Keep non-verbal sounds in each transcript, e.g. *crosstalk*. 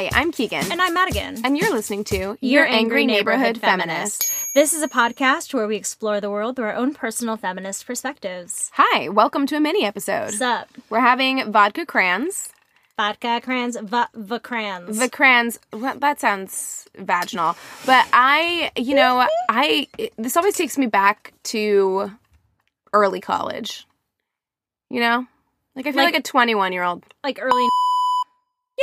Hi, I'm Keegan. And I'm Madigan. And you're listening to Your Angry Neighborhood Feminist. This is a podcast where we explore the world through our own personal feminist perspectives. Hi, welcome to a mini episode. What's up? We're having vodka crayons. Vodka crayons, va-. The well, that sounds vaginal. But I, you know, I, this always takes me back to early college. You know? Like, I feel like, Like- a 21 year old. like early.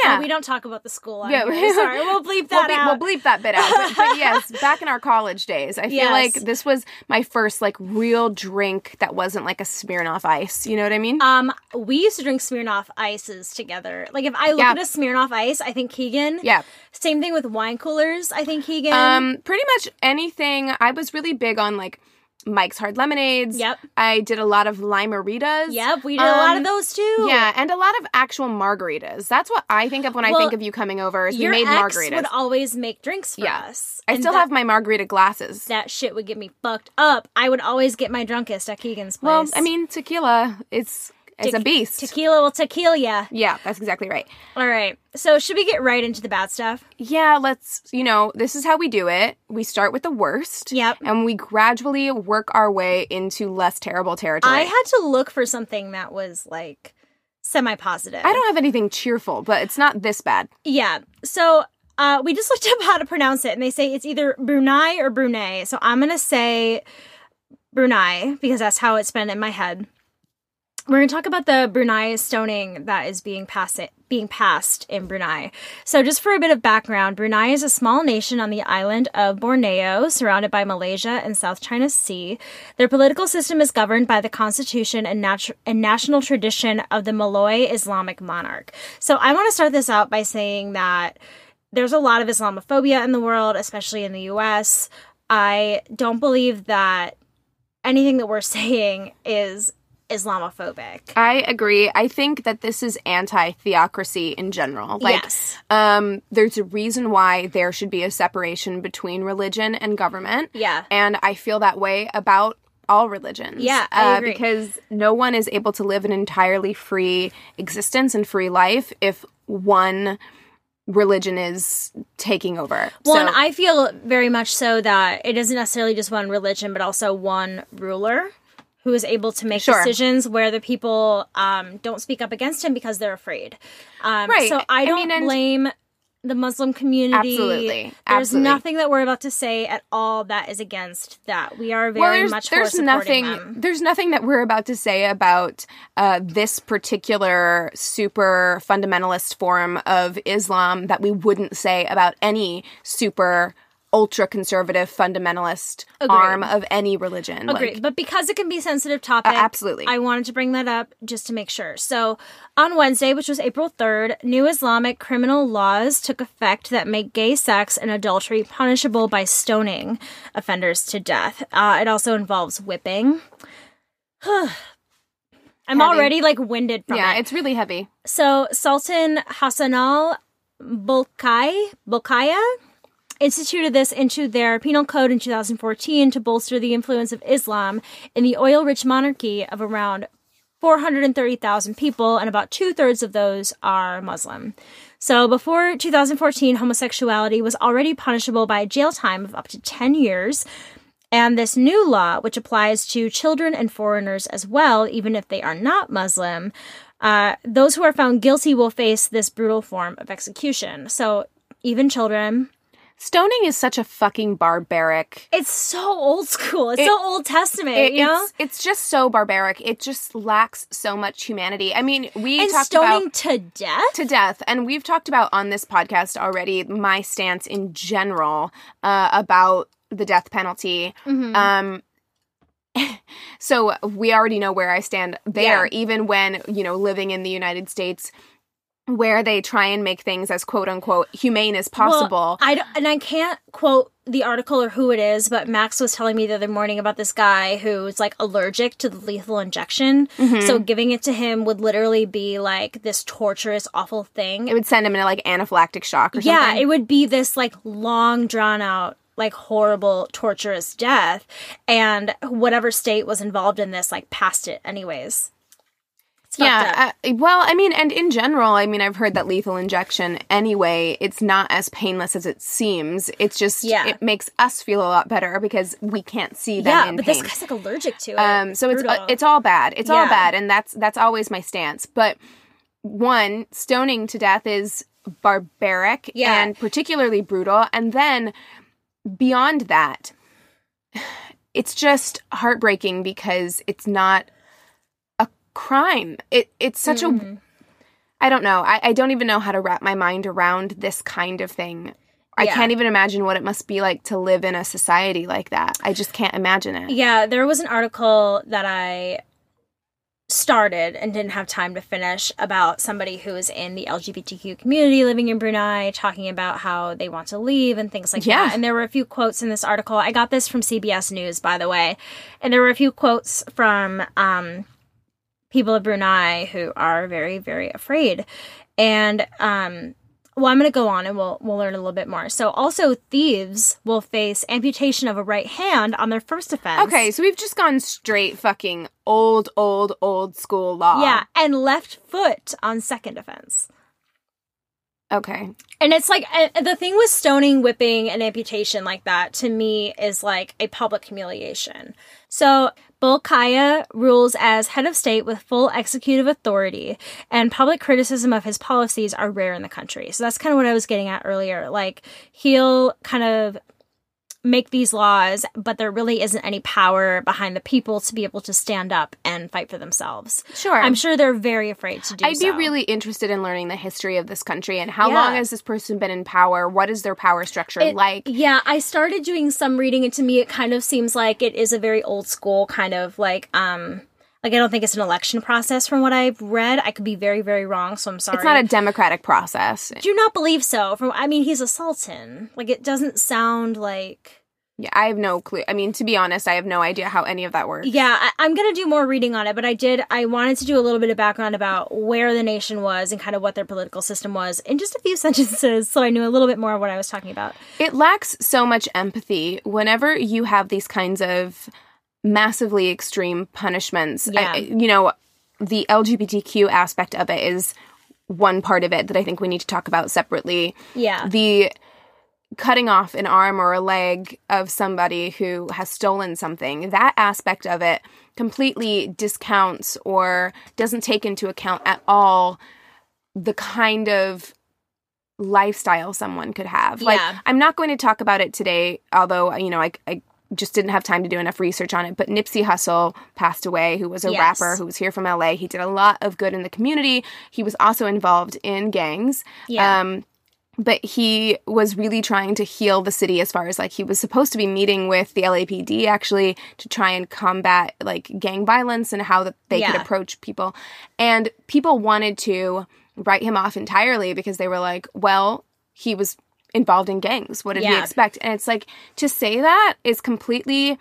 Yeah. Oh, we don't talk about the school. On Yeah, here. *laughs* Sorry, we'll bleep We'll, that be- out. we'll bleep that bit out. But, but yes, *laughs* back in our college days, I feel Yes. like this was my first like real drink that wasn't like a Smirnoff Ice. You know what I mean? um, we used to drink Smirnoff ices together. Like if I look Yeah. at a Smirnoff ice, I think Keegan. yeah. Same thing with wine coolers. I think Keegan. Um, pretty much anything. I was really big on like Mike's Hard Lemonades. Yep. I did a lot of Lime-A-Ritas. Yep, we did a lot Um, of those too. Yeah, and a lot of actual margaritas. That's what I think of when I think of you coming over. Is we made margaritas. would always make drinks for Yeah. us. I still that- have my margarita glasses. that shit would get me fucked up. I would always get my drunkest at Keegan's place. well, I mean, tequila. It's it's a beast. Tequila will tequila ya. yeah, that's exactly right. All right. So should we get right into the bad stuff? Yeah, let's, you know, this is how we do it. We start with the worst. Yep. And we gradually work our way into less terrible territory. I had to look for something that was like semi positive. I don't have anything cheerful, but it's not this bad. Yeah. So uh, we just *laughs* looked up how to pronounce it, and they say it's either Brunei or Brunei. So I'm gonna say Brunei because that's how it's been in my head. We're going to talk about the Brunei stoning that is being passed being passed in Brunei. So just for a bit of background, Brunei is a small nation on the island of Borneo, surrounded by Malaysia and South China Sea. Their political system is governed by the constitution and, natu- and national tradition of the Malay Islamic monarch. So I want to start this out by saying that there's a lot of Islamophobia in the world, especially in the US. I don't believe that anything that we're *laughs* saying is Islamophobic. I agree. I think that this is anti theocracy in general. Like, yes. um, there's a reason why there should be a separation between religion and government. Yeah. And I feel that way about all religions. Yeah, I uh, agree. because no one is able to live an entirely free existence and free life if one religion is taking over. Well, so, and I feel very much so that it isn't necessarily just one religion, but also one ruler who is able to make Sure. decisions where the people um, don't speak up against him because they're afraid. Um, Right. So I I don't mean, blame the Muslim community. Absolutely. There's Absolutely. nothing that we're about to say at all that is against that. We are very well, there's, much there's nothing them. there's nothing that we're about to say about uh, this particular super fundamentalist form of Islam that we wouldn't say about any super ultra conservative fundamentalist Agreed. arm of any religion. Agreed. Like, but because it can be a sensitive topic, Uh, absolutely. I wanted to bring that up just to make sure. So, on Wednesday, which was April 3rd, new Islamic criminal laws took effect that make gay sex and adultery punishable by stoning offenders to death. Uh, it also involves whipping. *sighs* I'm Heavy. already like winded from yeah, it. it's really heavy. So Sultan Hassanal Bolkai Bolkiah instituted this into their penal code in 2014 to bolster the influence of Islam in the oil-rich monarchy of around 430,000 people, and about two thirds of those are Muslim. So before 2014, homosexuality was already punishable by jail time of up to 10 years. And this new law, which applies to children and foreigners as well, even if they are not Muslim, uh, those who are found guilty will face this brutal form of execution. So even children. Stoning is such a fucking barbaric. It's so old school. It's It- so Old Testament, It- you know? it's, it's just so barbaric. It just lacks so much humanity. I mean, we And talked stoning about to death? to death and we've talked about on this podcast already my stance in general uh, about the death penalty Mm-hmm. um *laughs* so we already know where i stand there Yeah. even when you know living in the united states where they try and make things as quote unquote humane as possible Well, I don't, and I can't quote the article or who it is, but Max was telling me the other morning about this guy who's like allergic to the lethal injection. Mm-hmm. So giving it to him would literally be like this torturous, awful thing. it would send him into like anaphylactic shock or something yeah, it would be this like long drawn out, like horrible, torturous death. And whatever state was involved in this, like passed it anyways. It's fucked up. yeah uh, well i mean and in general i mean i've heard that lethal injection anyway it's not as painless as it seems it's just Yeah. it makes us feel a lot better because we can't see them yeah, in but pain this guy's like allergic to it. um so it's uh, it's all bad it's all bad and that's that's always my stance but one stoning to death is barbaric Yeah. and particularly brutal and then beyond that *sighs* it's just heartbreaking because it's not crime it it's such Mm-hmm. a i don't know I, I don't even know how to wrap my mind around this kind of thing I Yeah. can't even imagine what it must be like to live in a society like that. I just can't imagine it. Yeah, there was an article that I started and didn't have time to finish about somebody who is in the LGBTQ community living in Brunei talking about how they want to leave and things like Yeah. that. And there were a few quotes in this article. I got this from CBS News, by the way. And there were a few quotes from um, people of Brunei who are very, very afraid. And um, well, I'm going to go on and we'll we'll learn a little bit more. So, also thieves will face amputation of a right hand on their first offense. Okay, so we've just gone straight fucking old, old, old school law. Yeah, and left foot on second offense. Okay. And it's like uh, the thing with stoning, whipping, and amputation like that to me is like a public humiliation. So Bolkiah rules as head of state with full executive authority, and public criticism of his policies are rare in the country. So that's kind of what I was getting at earlier. Like he'll kind of make these laws, but there really isn't any power behind the people to be able to stand up and fight for themselves. Sure. I'm sure they're very afraid to do so. I'd be really interested in learning the history of this country and how Yeah. long has this person been in power? What is their power structure It- like? Yeah, I started doing some reading, and to me, it kind of seems like it is a very old school kind of like, um, like I don't think it's an election process from what I've read. I could be very, very wrong, so I'm sorry. It's not a democratic process. do not believe so. From I mean, he's a sultan. Like it doesn't sound like. Yeah, I have no clue. I mean, to be honest, I have no idea how any of that works. Yeah, I, I'm gonna do more reading on it, but I did. I wanted to do a little bit of background about where the nation was and kind of what their political system was in just a few *laughs* sentences, so I knew a little bit more of what I was talking about. It lacks so much empathy whenever you have these kinds of massively extreme punishments. I- Yeah. you know, the LGBTQ aspect of it is one part of it that I think we need to talk about separately. Yeah. The cutting off an arm or a leg of somebody who has stolen something, that aspect of it completely discounts or doesn't take into account at all the kind of lifestyle someone could have. Like, Yeah. I'm not going to talk about it today, although, you know, I, I just didn't have time to do enough research on it. But Nipsey Hussle passed away, who was a Yes. rapper who was here from LA. He did a lot of good in the community. He was also involved in gangs. Yeah. Um, but he was really trying to heal the city as far as like he was supposed to be meeting with the LAPD actually to try and combat like gang violence and how that they could approach people. And people wanted to write him off entirely because they were like, well, he was involved in gangs. What did he Yeah. expect? And it's like to say that is completely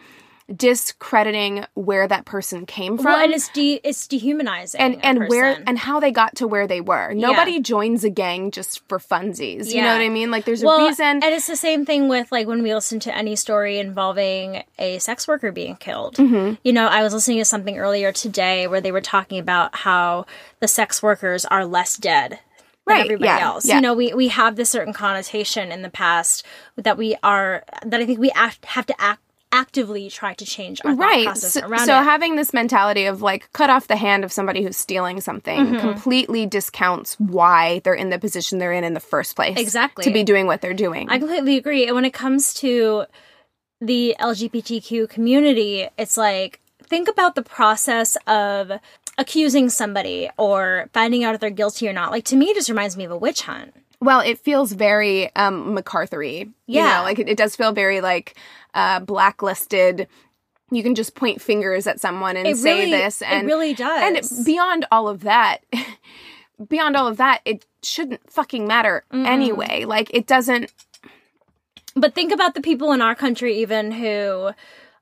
discrediting where that person came from well, and it's de- it's dehumanizing. and and where and how they got to where they were. Nobody joins a gang just for funsies. You know what I mean? Like there's a reason. and it's the same thing with like when we listen to any story involving a sex worker being killed. Mm-hmm. You know, I was listening to something earlier today where they were talking about how the sex workers are less dead. Than Right, everybody yeah, else. yeah. You know, we, we have this certain connotation in the past that we are that I think we act, have to act actively try to change our thought right. process So, around so it. having this mentality of like cut off the hand of somebody who's stealing something Mm-hmm. completely discounts why they're in the position they're in in the first place. Exactly. To be doing what they're doing. I completely agree. And when it comes to the LGBTQ community, it's like think about the process of accusing somebody or finding out if they're guilty or not. Like to me, it just reminds me of a witch hunt. Well, it feels very um MacArthury. You Yeah. know, like it, it does feel very like uh blacklisted. You can just point fingers at someone and It say really- this it and really does. And beyond all of that, *laughs* beyond all of that, it shouldn't fucking matter anyway. Like it doesn't But think about the people in our country, even who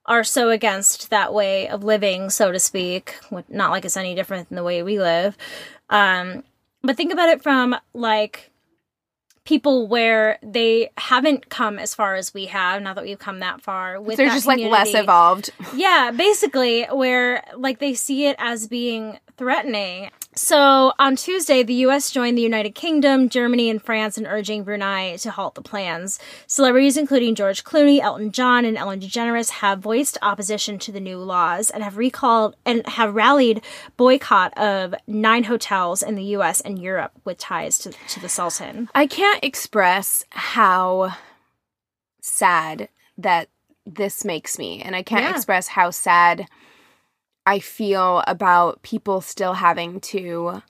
are so against that way of living, so to speak. Not like it's any different than the way we live. Um, but think about it from like people where they haven't come as far as we have. now that we've come that far. With they're just like less evolved. Yeah, basically, where like they see it as being threatening. So on Tuesday, the U.S. joined the United Kingdom, Germany, and France in urging Brunei to halt the plans. Celebrities including George Clooney, Elton John, and Ellen DeGeneres have voiced opposition to the new laws and have recalled and have rallied boycott of nine hotels in the U.S. and Europe with ties to, to the Sultan. I can't express how sad that this makes me. And I can't Yeah. express how sad I feel about people still having to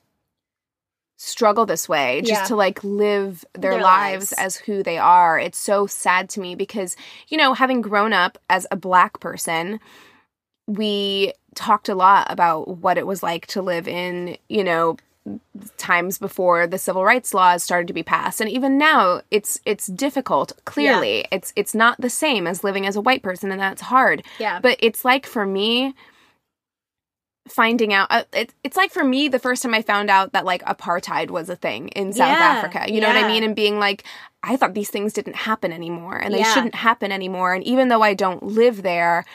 struggle this way just Yeah. to like live their, Their lives lives. as who they are. It's so sad to me because, you know, having grown up as a black person, we talked a lot about what it was like to live in, you know, times before the civil rights laws started to be passed and even now it's it's difficult clearly it's it's not the same as living as a white person and that's hard Yeah. but it's like for me finding out uh, it, it's like for me the first time i found out that like apartheid was a thing in south Yeah, africa you know what i mean and being like i thought these things didn't happen anymore and they Yeah. shouldn't happen anymore and even though i don't live there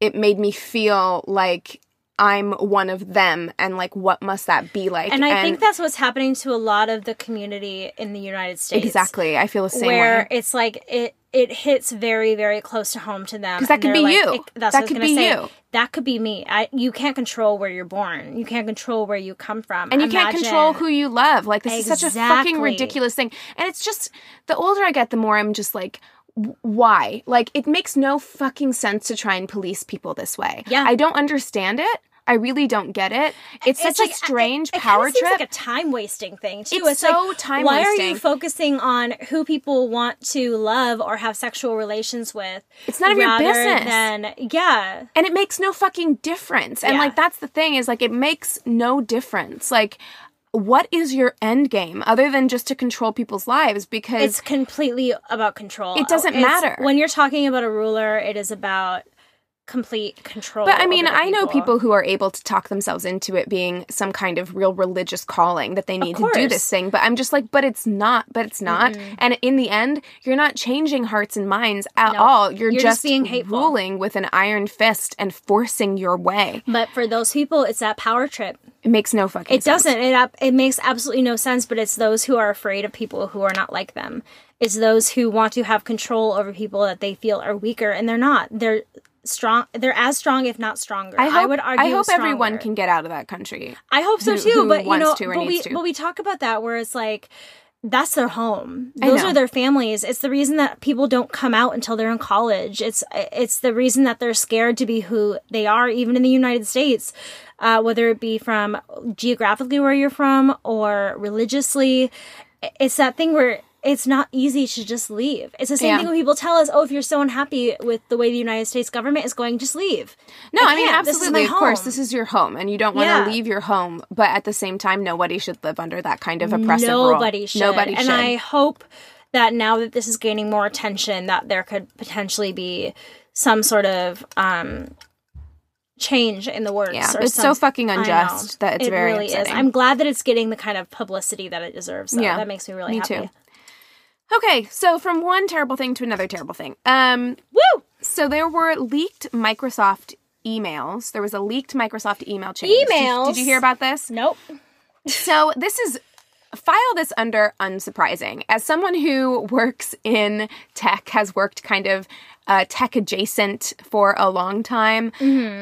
it made me feel like i'm one of them and like what must that be like and I think that's what's happening to a lot of the community in the United States. exactly i feel the same where way it's like it it hits very very close to home to them 'Cause that could be like, you. it- that's That what I was could be say. you. that could be me I, you can't control where you're born you can't control where you come from and you can't control who you love. Like this is such a fucking ridiculous thing. And it's just the older I get, the more I'm just like, why? Like it makes no fucking sense to try and police people this way. Yeah. I don't understand it. I really don't get it. It's, such like- a strange it, it power trip. like a time wasting thing too. It's It's, so like, time Why are you focusing on who people want to love or have sexual relations with? It's none of your business. Than yeah, and it makes no fucking difference. And Yeah. like that's the thing is like it makes no difference. Like what is your end game other than just to control people's lives because it's completely about control. It doesn't It's- matter. when you're talking about a ruler. It is about complete control. But I mean, I know people who are able to talk themselves into it being some kind of real religious calling that they need to do this thing. But I'm just like, but it's not. But it's not. And in the end, you're not changing hearts and minds at No. all. You're, You're just, just being hateful. ruling with an iron fist and forcing your way. But for those people, it's that power trip. It makes no fucking It sense. doesn't. It it makes absolutely no sense. But it's those who are afraid of people who are not like them. It's those who want to have control over people that they feel are weaker, and they're not. They're strong. They're as strong, if not stronger. I, hope, would argue. I hope everyone can get out of that country. I hope so who- too. who but you know, but we but we talk about that where it's like that's their home. Those are their families. It's the reason that people don't come out until they're in college. It's it's the reason that they're scared to be who they are, even in the United States, uh, whether it be from geographically where you're from or religiously. It's that thing where it's not easy to just leave. It's the same Yeah. thing when people tell us, "Oh, if you're so unhappy with the way the United States government is going, just leave." No, I, mean. This is absolutely. Of course, this is your home, and you don't want Yeah. to leave your home. But at the same time, nobody should live under that kind of oppressive rule. Nobody should. Nobody and should. I hope that now that this is gaining more attention, that there could potentially be some sort of um change in the works. Yeah, it's some- so fucking unjust that it's it very really upsetting. is. I'm glad that it's getting the kind of publicity that it deserves. Though. Yeah, that makes me really me happy. too. Okay, so from one terrible thing to another terrible thing. Um, Woo! so there were leaked Microsoft emails. There was a leaked Microsoft email chain. Did Emails? Did you hear about this? Nope. *laughs* So this is file this under unsurprising. As someone who works in tech, has worked kind of uh, tech adjacent for a long time,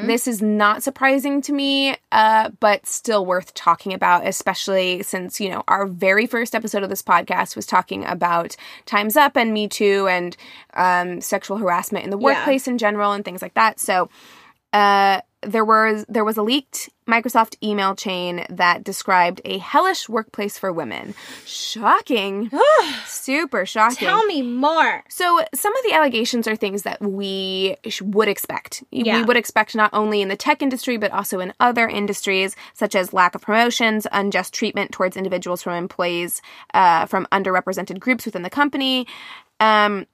this is not surprising to me, uh, but still worth talking about, especially since, you know, our very first episode of this podcast was talking about Time's Up and Me Too and um, sexual harassment in the workplace in general and things like that. So, uh, there was there was a leaked Microsoft email chain that described a hellish workplace for women. Shocking, *sighs* super shocking. Tell me more. So some of the allegations are things that we sh- would expect. We would expect not only in the tech industry but also in other industries, such as lack of promotions, unjust treatment towards individuals from employees uh, from underrepresented groups within the company. Um,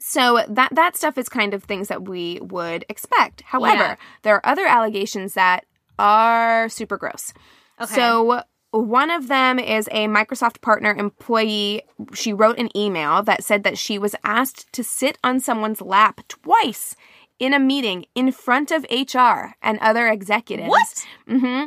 so that that stuff is kind of things that we would expect. However, Yeah. there are other allegations that are super gross. Okay. So one of them is a Microsoft partner employee. She wrote an email that said that she was asked to sit on someone's lap twice in a meeting in front of HR and other executives. What? hmm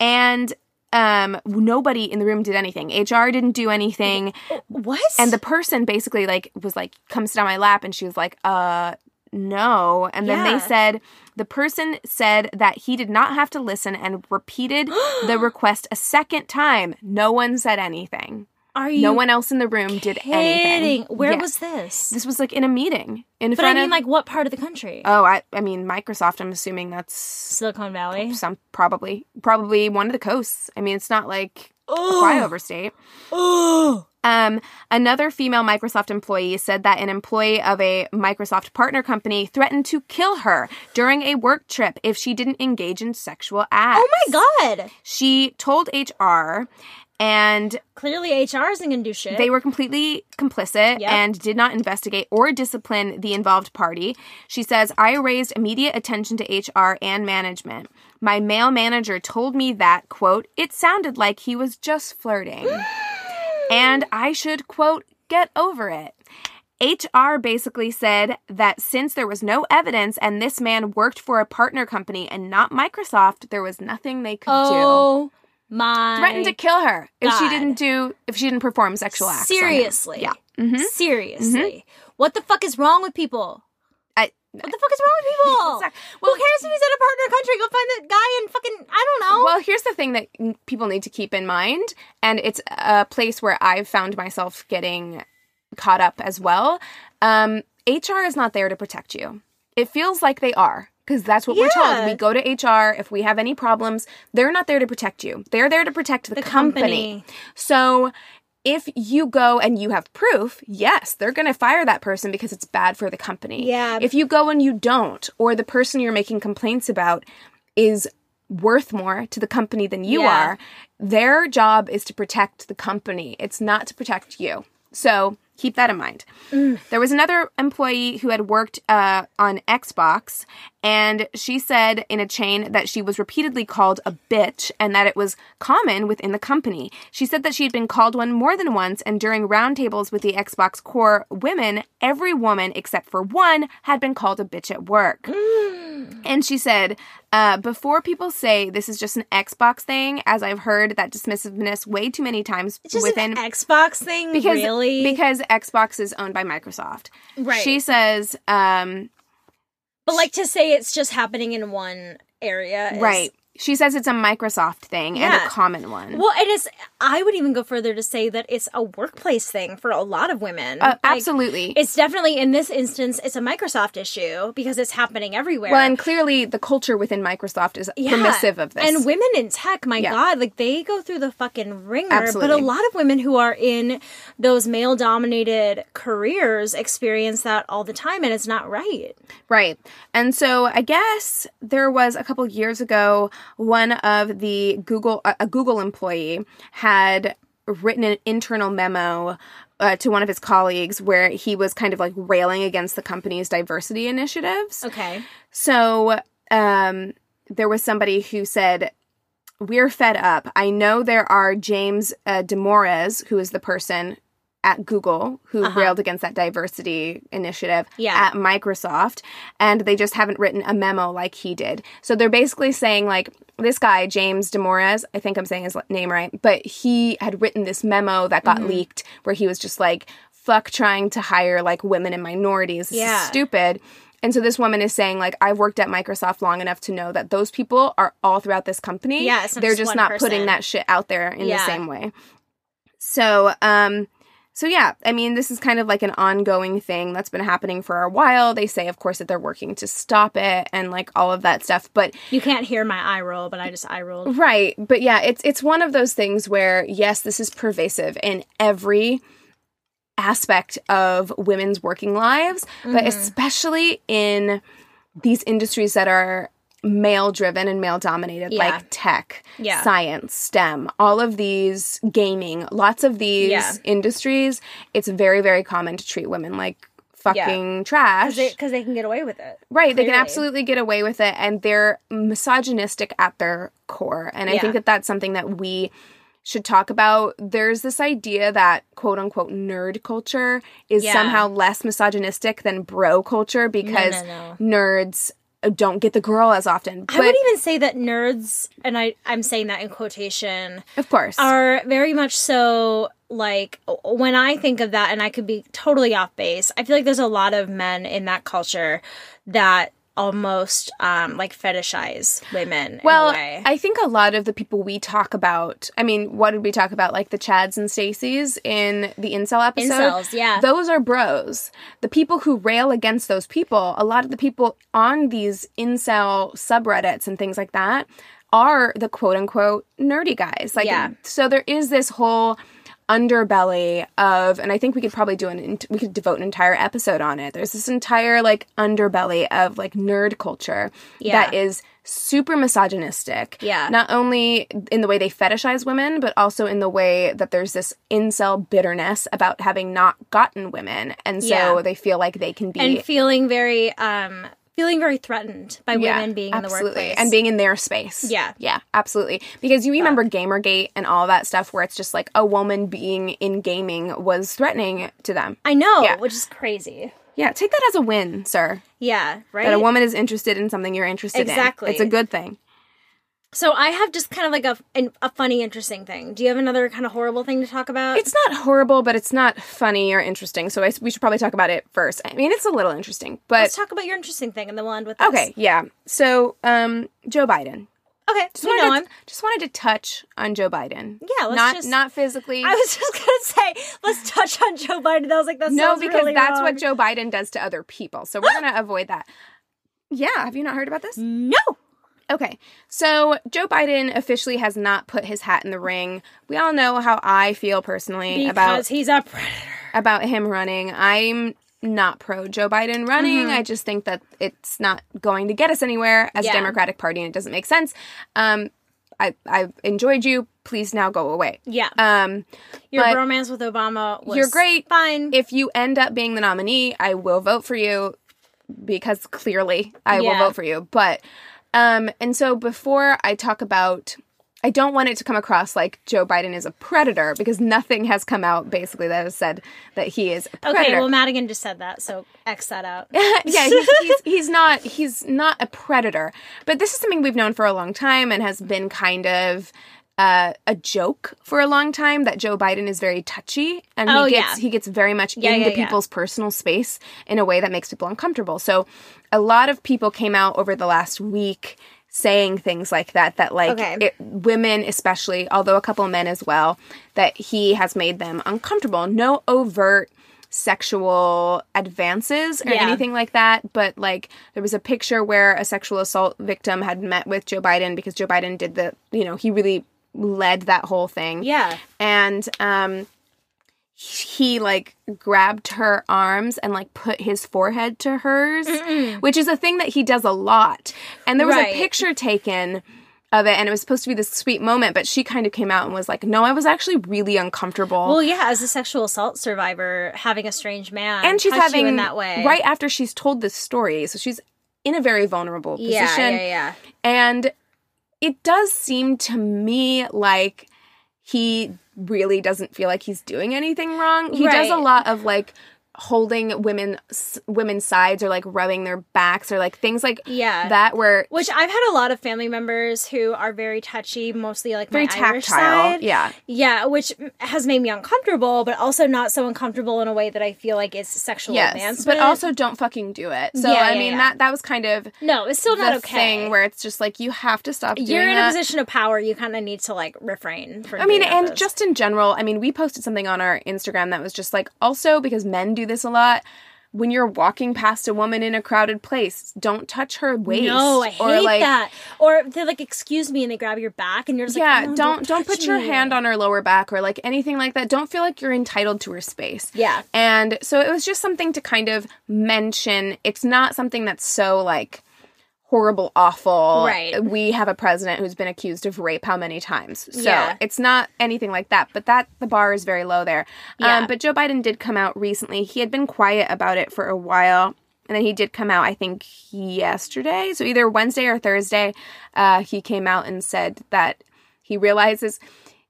And um, nobody in the room did anything. HR didn't do anything. What? And the person basically like was like, come sit on my lap, and she was like, uh, no. And then Yeah. they said the person said that he did not have to listen and repeated *gasps* the request a second time. No one said anything. are you No one else in the room did kidding? anything. Where Yes. was this? this? Was like in a meeting in But I mean, of. like, what part of the country? oh, I I mean Microsoft. I'm assuming that's Silicon Valley. some probably probably one of the coasts. I mean, it's not like Oh. flyover state. Oh. Um, another female Microsoft employee said that an employee of a Microsoft partner company threatened to kill her during a work trip if she didn't engage in sexual acts. Oh my god! She told HR, and Clearly, HR isn't gonna do shit. they were completely complicit Yep. and did not investigate or discipline the involved party. She says, I raised immediate attention to HR and management. My male manager told me that, quote, it sounded like he was just flirting. *gasps* and I should, quote, get over it. HR basically said that since there was no evidence and this man worked for a partner company and not Microsoft, there was nothing they could do. oh my! Threatened to kill her if she didn't do if she didn't perform sexual acts. Seriously. Yeah. Mhm. Seriously. What the fuck is wrong with people? What the fuck is wrong with people? *laughs* Exact- well- Who cares if he's in a partner country? Go find that guy and fucking I don't know. well, here's the thing that people need to keep in mind, and it's a place where I've found myself getting caught up as well. Um, HR is not there to protect you. It feels like they are. Because that's what we're told. We go to HR if we have any problems. They're not there to protect you. They're there to protect the, The company. company. So if you go and you have proof, yes, they're going to fire that person because it's bad for the company. Yeah. If you go and you don't, or the person you're making complaints about is worth more to the company than you Yeah. are, their job is to protect the company. It's not to protect you. So keep that in mind. There was another employee who had worked uh, on Xbox, and she said in a chain that she was repeatedly called a bitch and that it was common within the company. She said that she had been called one more than once, and during roundtables with the Xbox core women, every woman except for one had been called a bitch at work. *gasps* *gasps* And she said, uh, before people say this is just an Xbox thing, as I've heard that dismissiveness way too many times It's just within an Xbox thing, because really. because Xbox is owned by Microsoft. Right. She says, um, but like to say it's just happening in one area, is- right. She says it's a Microsoft thing and a common one. Well, it is. I would even go further to say that it's a workplace thing for a lot of women. Uh, Like, absolutely. It's definitely in this instance, it's a Microsoft issue because it's happening everywhere. well, and clearly the culture within Microsoft is Yeah. permissive of this. And women in tech, my Yeah. God, like they go through the fucking ringer. But a lot of women who are in those male dominated careers experience that all the time, and it's not right. Right. And so I guess there was a couple years ago, one of the Google, a Google employee had written an internal memo uh, to one of his colleagues where he was kind of like railing against the company's diversity initiatives. Okay. So um, there was somebody who said, We're fed up. I know there are James uh, Damores, who is the person at Google who railed against that diversity initiative Uh-huh. Yeah. at Microsoft, and they just haven't written a memo like he did. So they're basically saying, like, this guy, James Damores, I think I'm saying his name right, but he had written this memo that Mm-hmm. got leaked where he was just like, fuck trying to hire like women and minorities. This is Yeah. stupid. And so this woman is saying, like, I've worked at Microsoft long enough to know that those people are all throughout this company. Yeah, they're just just not person. putting that shit out there in Yeah. the same way. So, um, so yeah, I mean, this is kind of like an ongoing thing that's been happening for a while. They say, of course, that they're working to stop it and like all of that stuff. But You can't hear my eye roll, but I just eye rolled. Right. But yeah, it's it's one of those things where yes, this is pervasive in every aspect of women's working lives, Mm-hmm. but especially in these industries that are male driven and male dominated Yeah. like tech, Yeah. science, STEM, all of these gaming, lots of these Yeah. industries, it's very very common to treat women like fucking trash. Because they, can get away with it. Right, they can absolutely get away with it, and they're misogynistic at their core. And I Yeah. think that that's something that we should talk about. There's this idea that quote unquote nerd culture is Yeah. somehow less misogynistic than bro culture because no. nerds don't get the girl as often. But I would even say that nerds, and I, I'm saying that in quotation, of course, are very much so like when I think of that, and I could be totally off base. I feel like there's a lot of men in that culture that almost um like fetishize women well, in a way. I think a lot of the people we talk about, I mean, what did we talk about? Like the Chads and Stacys in the Incel episode? Incels, yeah. Those are bros. The people who rail against those people, a lot of the people on these incel subreddits and things like that are the quote unquote nerdy guys. Like, Yeah. so there is this whole underbelly of, and I think we could probably do an, we could devote an entire episode on it. There's this entire like underbelly of like nerd culture Yeah. that is super misogynistic. Yeah. Not only in the way they fetishize women, but also in the way that there's this incel bitterness about having not gotten women. And so Yeah. they feel like they can be and feeling very um feeling very threatened by Yeah, women being in the absolutely. workplace and being in their space. Yeah. yeah, absolutely. Because you remember Gamergate and all that stuff, where it's just like a woman being in gaming was threatening to them. I know, Yeah. which is crazy. Yeah, take that as a win, sir. Yeah, right. That a woman is interested in something you're interested Exactly. in. Exactly. It's a good thing. So I have just kind of like a an, a funny, interesting thing. Do you have another kind of horrible thing to talk about? It's not horrible, but it's not funny or interesting. So I, we should probably talk about it first. I mean, it's a little interesting, but Let's talk about your interesting thing, and then we'll end with this. okay, yeah. So, um, Joe Biden. Okay, Just wanted, know to, him. just wanted to touch on Joe Biden. Yeah, let's not just- not physically. I was just gonna say, let's touch on Joe Biden. I was like, that no, because really that's wrong. what Joe Biden does to other people. So we're gonna *laughs* avoid that. Yeah, have you not heard about this? No. Okay, so Joe Biden officially has not put his hat in the ring. We all know how I feel personally Because about he's a predator. about him running. I'm not pro Joe Biden running. I just think that it's not going to get us anywhere as Yeah. a Democratic Party, and it doesn't make sense. Um, I I've enjoyed you please now go away. Yeah. Um, Your romance with Obama was You're great. Fine. if you end up being the nominee, I will vote for you because clearly I will vote for you. But um and so before I talk about I don't want it to come across like Joe Biden is a predator because nothing has come out basically that has said that he is a predator. okay, well Madigan just said that, so X that out. *laughs* yeah, he's, he's, he's not he's not a predator, but this is something we've known for a long time and has been kind of uh, a joke for a long time that Joe Biden is very touchy and Oh, he gets yeah. he gets very much Yeah, into yeah, people's personal space in a way that makes people uncomfortable. So a lot of people came out over the last week saying things like that that like Okay. it, women especially although a couple of men as well that he has made them uncomfortable no overt sexual advances or Yeah. anything like that but like there was a picture where a sexual assault victim had met with Joe Biden because Joe Biden did the you know he really led that whole thing Yeah. and um he like grabbed her arms and like put his forehead to hers which is a thing that he does a lot and there was Right. a picture taken of it and it was supposed to be this sweet moment but she kind of came out and was like no i was actually really uncomfortable Well, yeah, as a sexual assault survivor, having a strange man and she's having you in that way, right after she's told this story so she's in a very vulnerable Yeah, position yeah, yeah. and it does seem to me like he really doesn't feel like he's doing anything wrong. He does a lot of like holding women women's sides or like rubbing their backs or like things like Yeah. that where Which I've had a lot of family members who are very touchy, mostly like very my Irish tactile. side. Yeah. Yeah, which has made me uncomfortable, but also not so uncomfortable in a way that I feel like it's sexual Yes. advancement. But also don't fucking do it. So Yeah, I yeah, mean yeah. that that was kind of no, it's still not okay. thing where it's just like you have to stop You're in that. a position of power. You kind of need to like refrain from. I mean, and those. just in general, I mean, we posted something on our Instagram that was just like, also because men do this a lot. When you're walking past a woman in a crowded place, don't touch her waist. No, I hate or like, that. Or they're like, "Excuse me," and they grab your back, and you're just Yeah, like, "No, don't don't put touch your hand on her lower back or like anything like that. Don't feel like you're entitled to her space. Yeah. And so it was just something to kind of mention. It's not something that's so like horrible, awful. Right. We have a president who's been accused of rape how many times? So Yeah. it's not anything like that. But that the bar is very low there. Yeah. Um, but Joe Biden did come out recently. He had been quiet about it for a while. And then he did come out, I think, yesterday. So either Wednesday or Thursday, uh, he came out and said that he realizes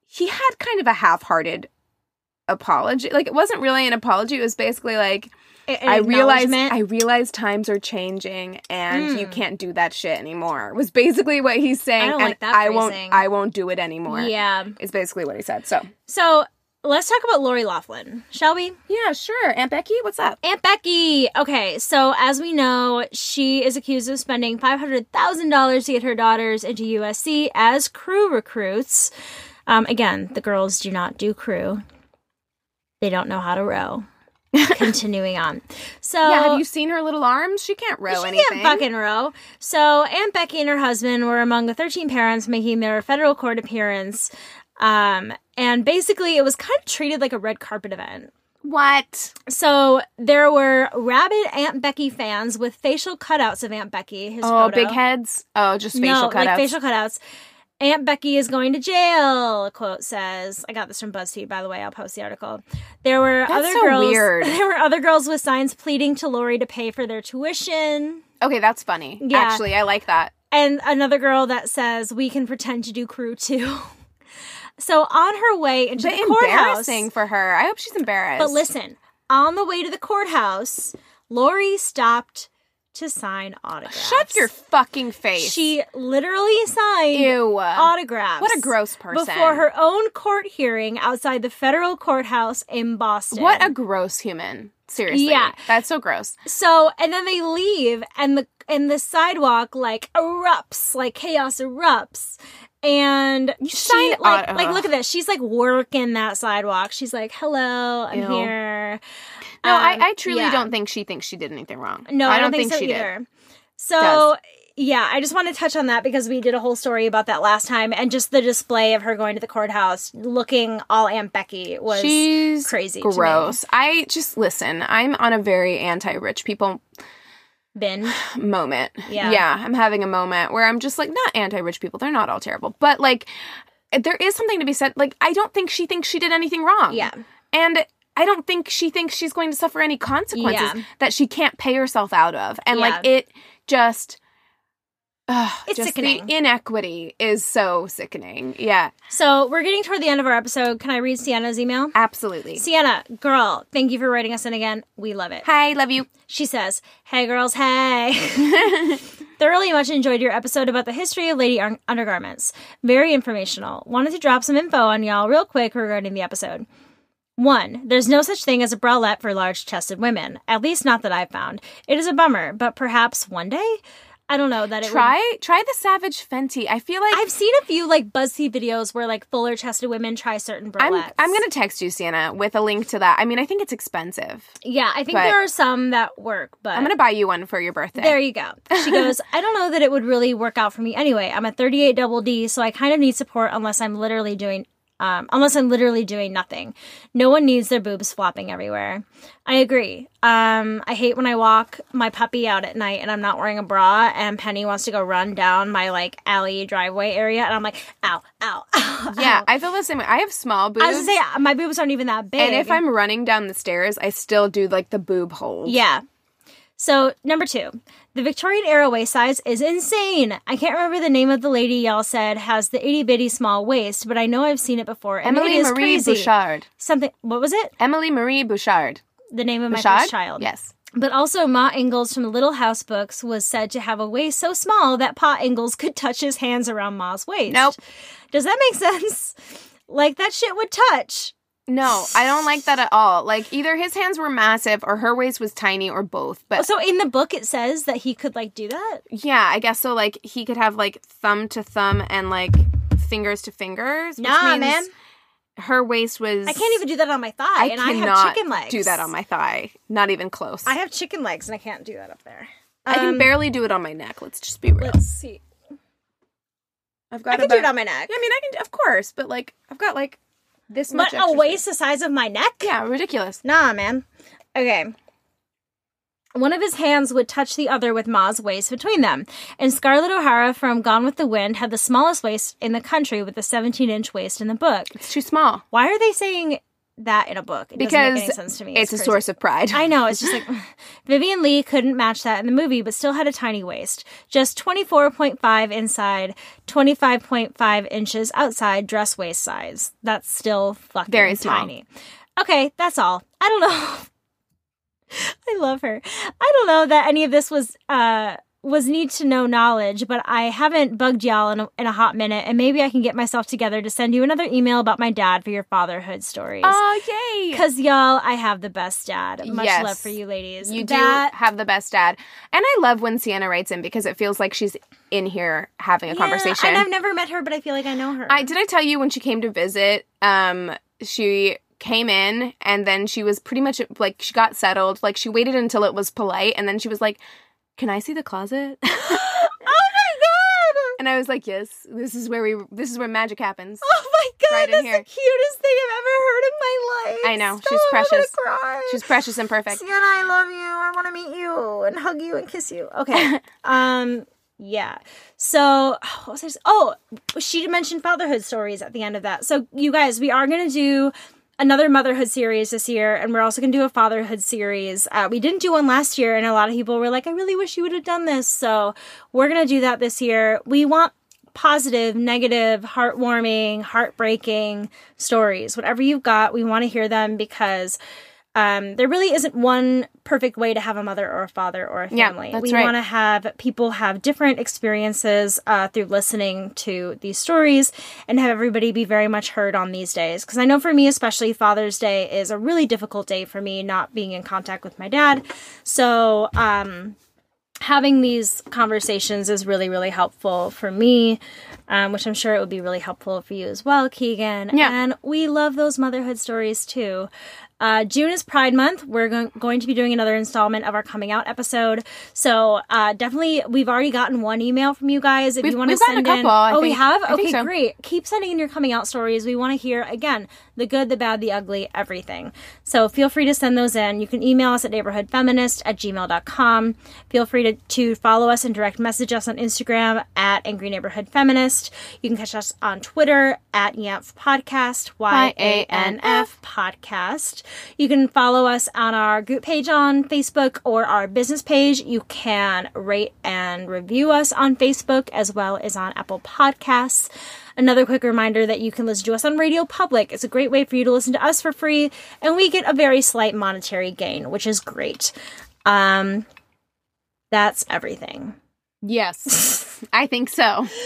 he had kind of a half-hearted apology. Like it wasn't really an apology. It was basically like I realize. I realize times are changing and you can't do that shit anymore. Was basically what he's saying. Hmm. don't and like that I won't. I won't do it anymore. yeah. Is basically what he said. So So let's talk about Lori Loughlin, shall we? yeah, sure. Aunt Becky, what's up? Aunt Becky. Okay, so as we know, she is accused of spending five hundred thousand dollars to get her daughters into USC as crew recruits. Um, again, the girls do not do crew; they don't know how to row. *laughs* Continuing on, so yeah, have you seen her little arms? She can't row she anything. can't fucking row. So Aunt Becky and her husband were among the 13 parents making their federal court appearance. Um, and basically, it was kind of treated like a red carpet event. what? So there were rabid Aunt Becky fans with facial cutouts of Aunt Becky. His Oh, photo. big heads? Oh, just facial no, cutouts. like facial cutouts. Aunt Becky is going to jail. A quote says, "I got this from BuzzFeed, by the way. I'll post the article." There were That's other so girls. weird. *laughs* There were other girls with signs pleading to Lori to pay for their tuition, okay, that's funny. Yeah. Actually, I like that. and another girl that says, "We can pretend to do crew too." *laughs* so on her way into But the courthouse, embarrassing for her. I hope she's embarrassed. But listen, on the way to the courthouse, Lori stopped to sign autographs. Shut your fucking face. She literally signed Ew. autographs. What a gross person. Before her own court hearing outside the federal courthouse in Boston. What a gross human. Seriously. Yeah. That's so gross. So, and then they leave, and the and the sidewalk like erupts, like chaos erupts. And she signed like like uh, look at this. She's like working that sidewalk. She's like, "Hello, I'm Ew. here." No, Um, I, I truly yeah. don't think she thinks she did anything wrong. No, I, don't, think, so she did. So Does. yeah, I just want to touch on that because we did a whole story about that last time, and just the display of her going to the courthouse looking all Aunt Becky was She's crazy. gross. I just listen. I'm on a very anti-rich people Bin. *sighs* moment. Yeah. Yeah, I'm having a moment where I'm just like not anti-rich people. They're not all terrible, but like there is something to be said. Like, I don't think she thinks she did anything wrong. Yeah. And I don't think she thinks she's going to suffer any consequences Yeah. that she can't pay herself out of. And like it just ugh, It's just sickening. The inequity is so sickening. Yeah, So we're getting toward the end of our episode. Can I read Sienna's email? absolutely. Sienna, girl, thank you for writing us in again. We love it. Hi, love you. She says, Hey girls, hey. *laughs* Thoroughly much enjoyed your episode about the history of lady undergarments. Very informational. Wanted to drop some info on y'all real quick regarding the episode. One, there's no such thing as a bralette for large chested women, at least not that I've found. It is a bummer, but perhaps one day? I don't know that it would- Try try the Savage Fenty. I feel like I've seen a few like BuzzFeed videos where like fuller chested women try certain I'm bralettes. I'm gonna text you, Sienna, with a link to that. I mean, I think it's expensive. Yeah, I think there are some that work, but I'm gonna buy you one for your birthday. There you go. She *laughs* goes, I don't know that it would really work out for me anyway. I'm a 38 double D, so I kind of need support unless I'm literally doing um, unless I'm literally doing nothing. No one needs their boobs flopping everywhere. I agree. Um, I hate when I walk my puppy out at night and I'm not wearing a bra and Penny wants to go run down my like alley driveway area and I'm like, ow, ow, *laughs* ow. yeah, ow. I feel the same way. I have small boobs. I was gonna say my boobs aren't even that big. and if I'm running down the stairs, I still do like the boob hold. Yeah. So, number two, the Victorian era waist size is insane. I can't remember the name of the lady y'all said has the itty bitty small waist, but I know I've seen it before. Emily it Marie crazy. Bouchard. Something, what was it? Emily Marie Bouchard. The name of my first child. Yes. But also, Ma Ingalls from the Little House books was said to have a waist so small that Pa Ingalls could touch his hands around Ma's waist. Nope. Does that make *laughs* sense? Like, that shit would touch. No, I don't like that at all. Like either his hands were massive or her waist was tiny or both. But So, in the book, it says that he could, like, do that? yeah, I guess so. Like he could have like thumb to thumb and like fingers to fingers. which Nah, means man. Her waist was. I can't even do that on my thigh, I and I have chicken legs. do that on my thigh. Not even close. I have chicken legs, and I can't do that up there. I can Um, barely do it on my neck. Let's just be real. Let's see. I've got I can about, do it on my neck. Yeah, I mean, I can, of course, but like, I've got like this much. But a waist the size of my neck? Yeah, ridiculous. Nah, man. Okay. One of his hands would touch the other with Ma's waist between them. And Scarlett O'Hara from Gone with the Wind had the smallest waist in the country with a 17 inch waist in the book. It's too small Why are they saying that in a book? It doesn't because make any sense to me. it's, a source of pride. I know. It's just *laughs* like *laughs* Vivien Leigh couldn't match that in the movie, but still had a tiny waist. Just 24.5 inside, 25.5 inches outside, dress waist size. That's still fucking Very small. tiny. Okay, that's all. I don't know. *laughs* I love her. I don't know that any of this was uh was need to know knowledge, but I haven't bugged y'all in a, in a hot minute, and maybe I can get myself together to send you another email about my dad for your fatherhood stories. oh yay! Because y'all, I have the best dad. Much Yes. love for you, ladies. You that, do have the best dad, and I love when Sienna writes in because it feels like she's in here having a Yeah, conversation. And I've never met her, but I feel like I know her. I did I tell you when she came to visit, um, she came in and then she was pretty much like she got settled. Like she waited until it was polite and then she was like, Can I see the closet? *laughs* oh my god! and I was like, Yes, this is where we this is where magic happens. Oh my god! Right in here. the cutest thing I've ever heard in my life. I know, Stop, she's I'm precious. cry. She's precious and perfect. Sienna, I love you. I want to meet you and hug you and kiss you. Okay. *laughs* um. Yeah. So, what was I? s- Oh, she mentioned fatherhood stories at the end of that. So, you guys, we are gonna do another motherhood series this year, and we're also gonna do a fatherhood series. Uh, we didn't do one last year, and a lot of people were like, "I really wish you would have done this." So, we're gonna do that this year. We want positive, negative, heartwarming, heartbreaking stories. Whatever you've got, we want to hear them because um, there really isn't one perfect way to have a mother or a father or a Yeah, family. that's we right. want to have people have different experiences uh, through listening to these stories and have everybody be very much heard on these days. Because I know for me, especially, Father's Day is a really difficult day for me, not being in contact with my dad. So, um, having these conversations is really really helpful for me um, which i'm sure it would be really helpful for you as well keegan Yeah. and we love those motherhood stories too Uh, June is Pride Month. We're go- going to be doing another installment of our coming out episode. So uh, definitely, we've already gotten one email from you guys. If We've- you want to send a couple, in, I oh, we have. Okay, so. great. Keep sending in your coming out stories. We want to hear again the good, the bad, the ugly, everything. So feel free to send those in. You can email us at neighborhoodfeminist at gmail.com. Feel free to, to follow us and direct message us on Instagram at Angry Neighborhood Feminist. You can catch us on Twitter at YANF Podcast, Y A N F Podcast. You can follow us on our group page on Facebook or our business page. You can rate and review us on Facebook as well as on Apple Podcasts. Another quick reminder that you can listen to us on Radio Public. It's a great way for you to listen to us for free, and we get a very slight monetary gain, which is great. Um, that's everything. Yes, I think so. *laughs*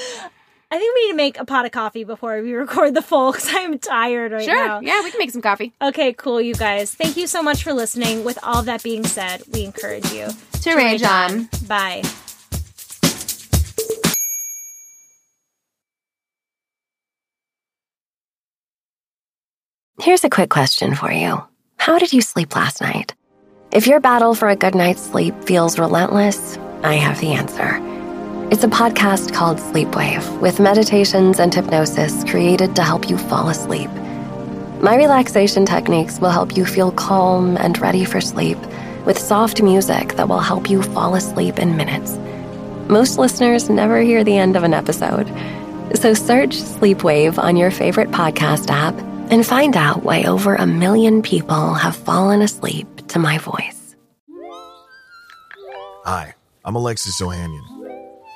I think we need to make a pot of coffee before we *laughs* record the full because I'm tired right Sure. now. Yeah, we can make some coffee. Okay, cool, you guys. Thank you so much for listening. With all that being said, we encourage you To rage on. Bye. Here's a quick question for you How did you sleep last night? If your battle for a good night's sleep feels relentless, I have the answer. It's a podcast called Sleepwave with meditations and hypnosis created to help you fall asleep. My relaxation techniques will help you feel calm and ready for sleep with soft music that will help you fall asleep in minutes. Most listeners never hear the end of an episode. So search Sleepwave on your favorite podcast app and find out why over a million people have fallen asleep to my voice. Hi, I'm Alexis Ohanian.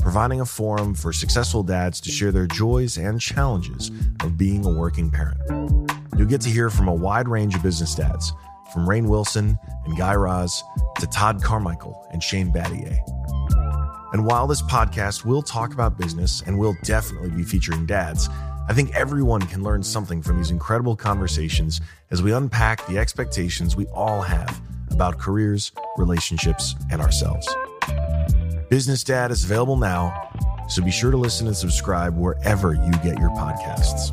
providing a forum for successful dads to share their joys and challenges of being a working parent. You'll get to hear from a wide range of business dads, from Rainn Wilson and Guy Raz to Todd Carmichael and Shane Battier. And while this podcast will talk about business and will definitely be featuring dads, I think everyone can learn something from these incredible conversations as we unpack the expectations we all have about careers, relationships, and ourselves. Business Dad is available now, so be sure to listen and subscribe wherever you get your podcasts.